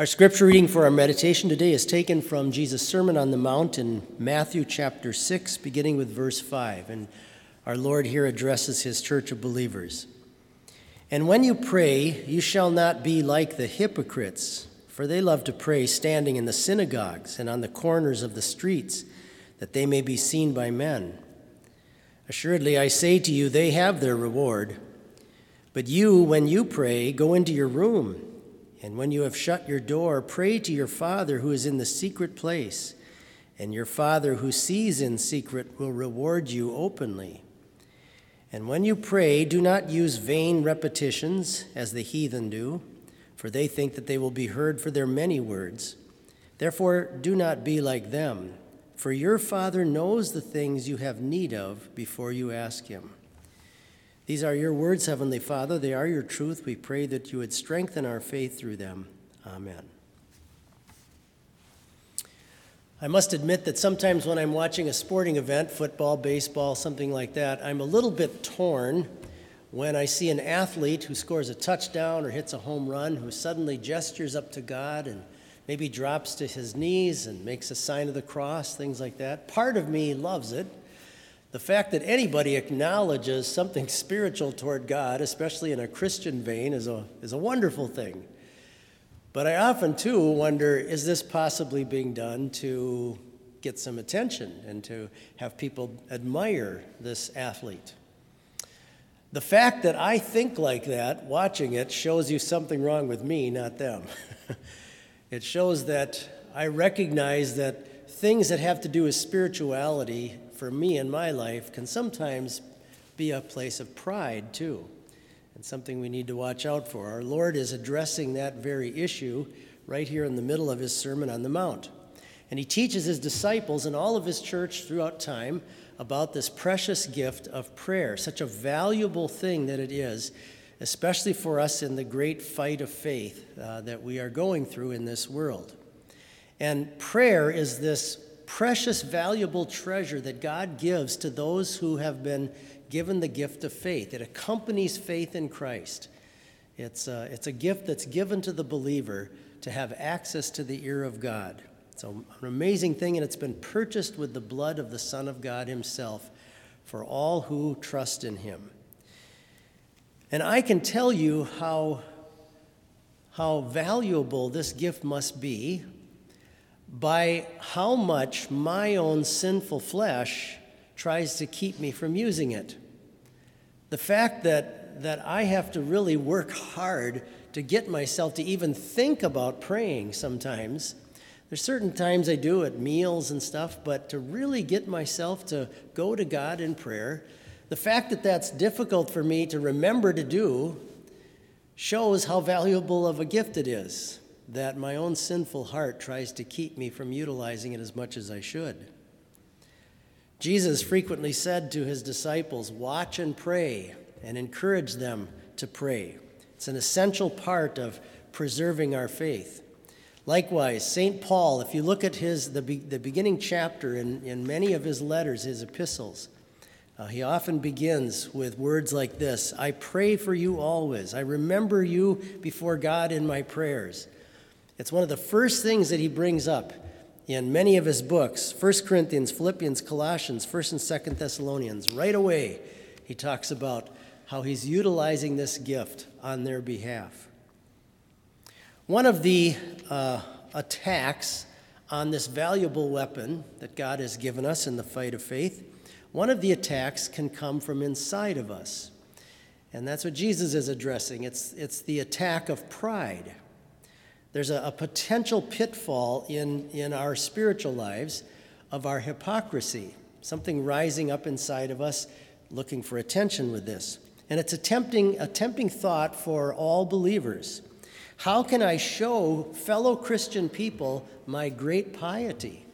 Our scripture reading for our meditation today is taken from Jesus' Sermon on the Mount in Matthew chapter 6, beginning with verse 5. And our Lord here addresses his church of believers. And when you pray, you shall not be like the hypocrites, for they love to pray standing in the synagogues and on the corners of the streets, that they may be seen by men. Assuredly, I say to you, they have their reward. But you, when you pray, go into your room and when you have shut your door, pray to your Father who is in the secret place, and your Father who sees in secret will reward you openly. And when you pray, do not use vain repetitions as the heathen do, for they think that they will be heard for their many words. Therefore, do not be like them, for your Father knows the things you have need of before you ask Him. These are your words, Heavenly Father. They are your truth. We pray that you would strengthen our faith through them. Amen. I must admit that sometimes when I'm watching a sporting event, football, baseball, something like that, I'm a little bit torn when I see an athlete who scores a touchdown or hits a home run who suddenly gestures up to God and maybe drops to his knees and makes a sign of the cross, things like that. Part of me loves it. The fact that anybody acknowledges something spiritual toward God, especially in a Christian vein, is a, is a wonderful thing. But I often, too, wonder is this possibly being done to get some attention and to have people admire this athlete? The fact that I think like that, watching it, shows you something wrong with me, not them. it shows that I recognize that things that have to do with spirituality for me in my life can sometimes be a place of pride too, and something we need to watch out for. Our Lord is addressing that very issue right here in the middle of his Sermon on the Mount. And he teaches his disciples and all of his church throughout time about this precious gift of prayer, such a valuable thing that it is, especially for us in the great fight of faith uh, that we are going through in this world. And prayer is this precious, valuable treasure that God gives to those who have been given the gift of faith. It accompanies faith in Christ. It's a, it's a gift that's given to the believer to have access to the ear of God. It's an amazing thing, and it's been purchased with the blood of the Son of God Himself for all who trust in Him. And I can tell you how, how valuable this gift must be by how much my own sinful flesh tries to keep me from using it. The fact that, that I have to really work hard to get myself to even think about praying sometimes. There's certain times I do at meals and stuff, but to really get myself to go to God in prayer, the fact that that's difficult for me to remember to do shows how valuable of a gift it is that my own sinful heart tries to keep me from utilizing it as much as I should. Jesus frequently said to his disciples, Watch and pray, and encourage them to pray. It's an essential part of preserving our faith. Likewise, St. Paul, if you look at his, the, be, the beginning chapter in, in many of his letters, his epistles, uh, he often begins with words like this I pray for you always. I remember you before God in my prayers. It's one of the first things that he brings up in many of his books 1 Corinthians, Philippians, Colossians, 1st and 2nd Thessalonians. Right away, he talks about how he's utilizing this gift on their behalf. One of the uh, attacks on this valuable weapon that God has given us in the fight of faith, one of the attacks can come from inside of us. And that's what Jesus is addressing. It's, it's the attack of pride. There's a, a potential pitfall in, in our spiritual lives of our hypocrisy, something rising up inside of us looking for attention with this. And it's a tempting, a tempting thought for all believers. How can I show fellow Christian people my great piety?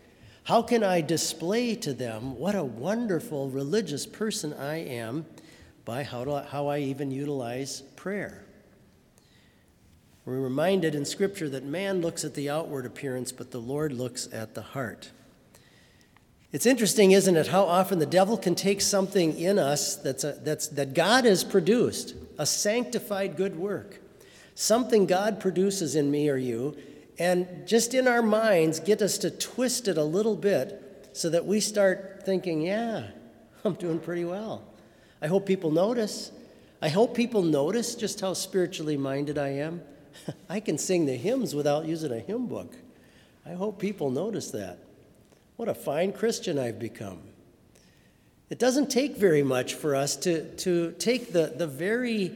How can I display to them what a wonderful religious person I am by how, I, how I even utilize prayer? We're reminded in Scripture that man looks at the outward appearance, but the Lord looks at the heart. It's interesting, isn't it, how often the devil can take something in us that's, a, that's that God has produced, a sanctified good work, something God produces in me or you, and just in our minds get us to twist it a little bit so that we start thinking, yeah, I'm doing pretty well. I hope people notice. I hope people notice just how spiritually minded I am. I can sing the hymns without using a hymn book. I hope people notice that. What a fine Christian I've become. It doesn't take very much for us to, to take the, the, very,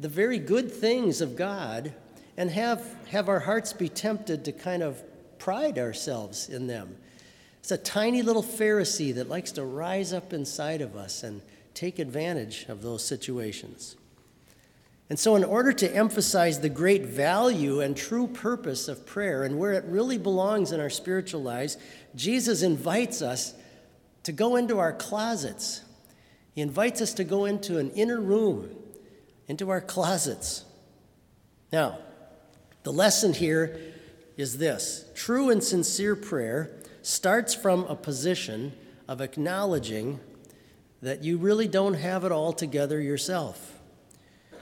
the very good things of God and have, have our hearts be tempted to kind of pride ourselves in them. It's a tiny little Pharisee that likes to rise up inside of us and take advantage of those situations. And so, in order to emphasize the great value and true purpose of prayer and where it really belongs in our spiritual lives, Jesus invites us to go into our closets. He invites us to go into an inner room, into our closets. Now, the lesson here is this true and sincere prayer starts from a position of acknowledging that you really don't have it all together yourself.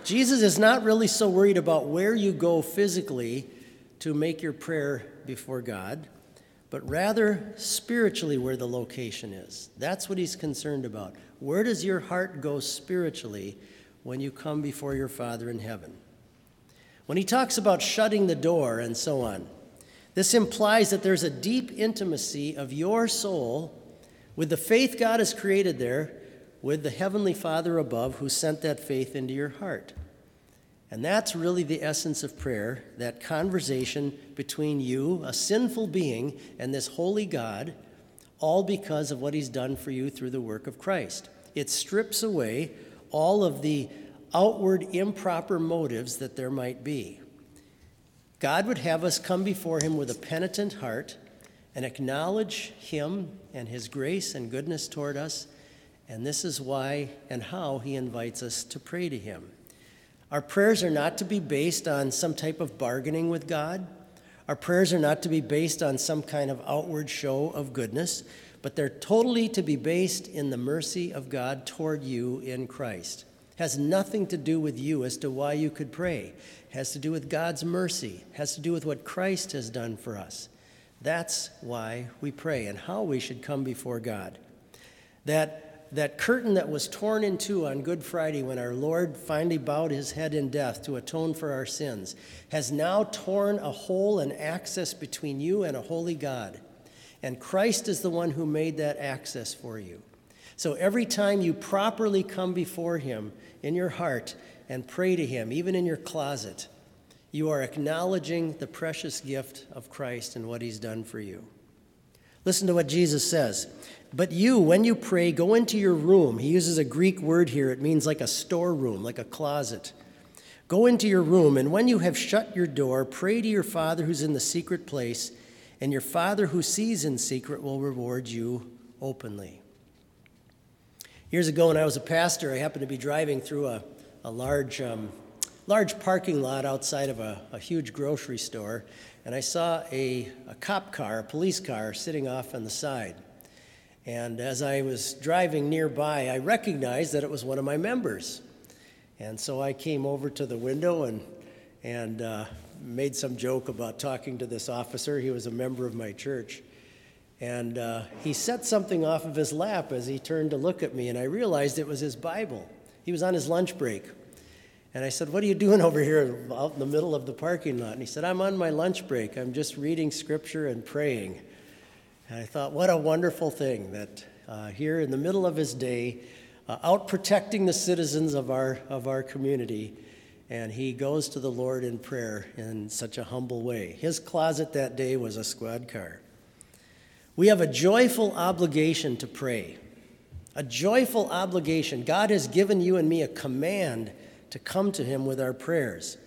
Jesus is not really so worried about where you go physically to make your prayer before God, but rather spiritually where the location is. That's what he's concerned about. Where does your heart go spiritually when you come before your Father in heaven? When he talks about shutting the door and so on, this implies that there's a deep intimacy of your soul with the faith God has created there, with the Heavenly Father above who sent that faith into your heart. And that's really the essence of prayer that conversation between you, a sinful being, and this holy God, all because of what He's done for you through the work of Christ. It strips away all of the outward improper motives that there might be. God would have us come before Him with a penitent heart and acknowledge Him and His grace and goodness toward us. And this is why and how He invites us to pray to Him. Our prayers are not to be based on some type of bargaining with God. Our prayers are not to be based on some kind of outward show of goodness, but they're totally to be based in the mercy of God toward you in Christ has nothing to do with you as to why you could pray. It has to do with God's mercy, it has to do with what Christ has done for us. That's why we pray and how we should come before God. That, that curtain that was torn in two on Good Friday when our Lord finally bowed his head in death to atone for our sins has now torn a hole and access between you and a holy God. And Christ is the one who made that access for you. So every time you properly come before Him in your heart and pray to Him, even in your closet, you are acknowledging the precious gift of Christ and what He's done for you. Listen to what Jesus says. But you, when you pray, go into your room. He uses a Greek word here. It means like a storeroom, like a closet. Go into your room, and when you have shut your door, pray to your Father who's in the secret place, and your Father who sees in secret will reward you openly. Years ago, when I was a pastor, I happened to be driving through a, a large, um, large parking lot outside of a, a, huge grocery store, and I saw a, a cop car, a police car, sitting off on the side. And as I was driving nearby, I recognized that it was one of my members. And so I came over to the window and, and uh, made some joke about talking to this officer. He was a member of my church. And uh, he set something off of his lap as he turned to look at me, and I realized it was his Bible. He was on his lunch break. And I said, What are you doing over here out in the middle of the parking lot? And he said, I'm on my lunch break. I'm just reading scripture and praying. And I thought, what a wonderful thing that uh, here in the middle of his day, uh, out protecting the citizens of our, of our community, and he goes to the Lord in prayer in such a humble way. His closet that day was a squad car. We have a joyful obligation to pray. A joyful obligation. God has given you and me a command to come to Him with our prayers.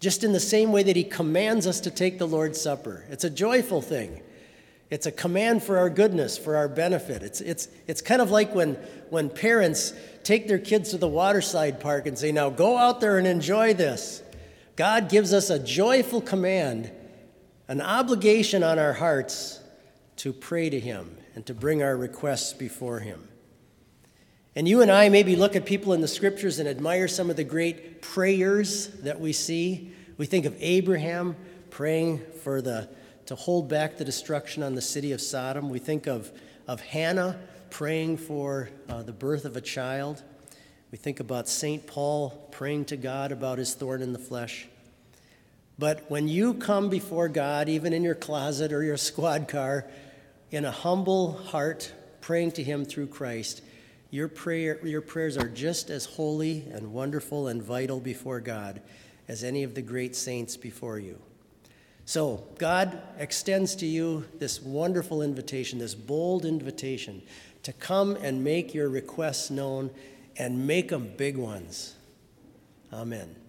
Just in the same way that He commands us to take the Lord's Supper. It's a joyful thing. It's a command for our goodness, for our benefit. It's, it's, it's kind of like when, when parents take their kids to the waterside park and say, Now go out there and enjoy this. God gives us a joyful command, an obligation on our hearts to pray to Him and to bring our requests before Him. And you and I maybe look at people in the scriptures and admire some of the great prayers that we see. We think of Abraham praying for the to hold back the destruction on the city of Sodom. We think of, of Hannah praying for uh, the birth of a child. We think about St. Paul praying to God about his thorn in the flesh. But when you come before God, even in your closet or your squad car, in a humble heart, praying to Him through Christ, your, prayer, your prayers are just as holy and wonderful and vital before God as any of the great saints before you. So, God extends to you this wonderful invitation, this bold invitation to come and make your requests known and make them big ones. Amen.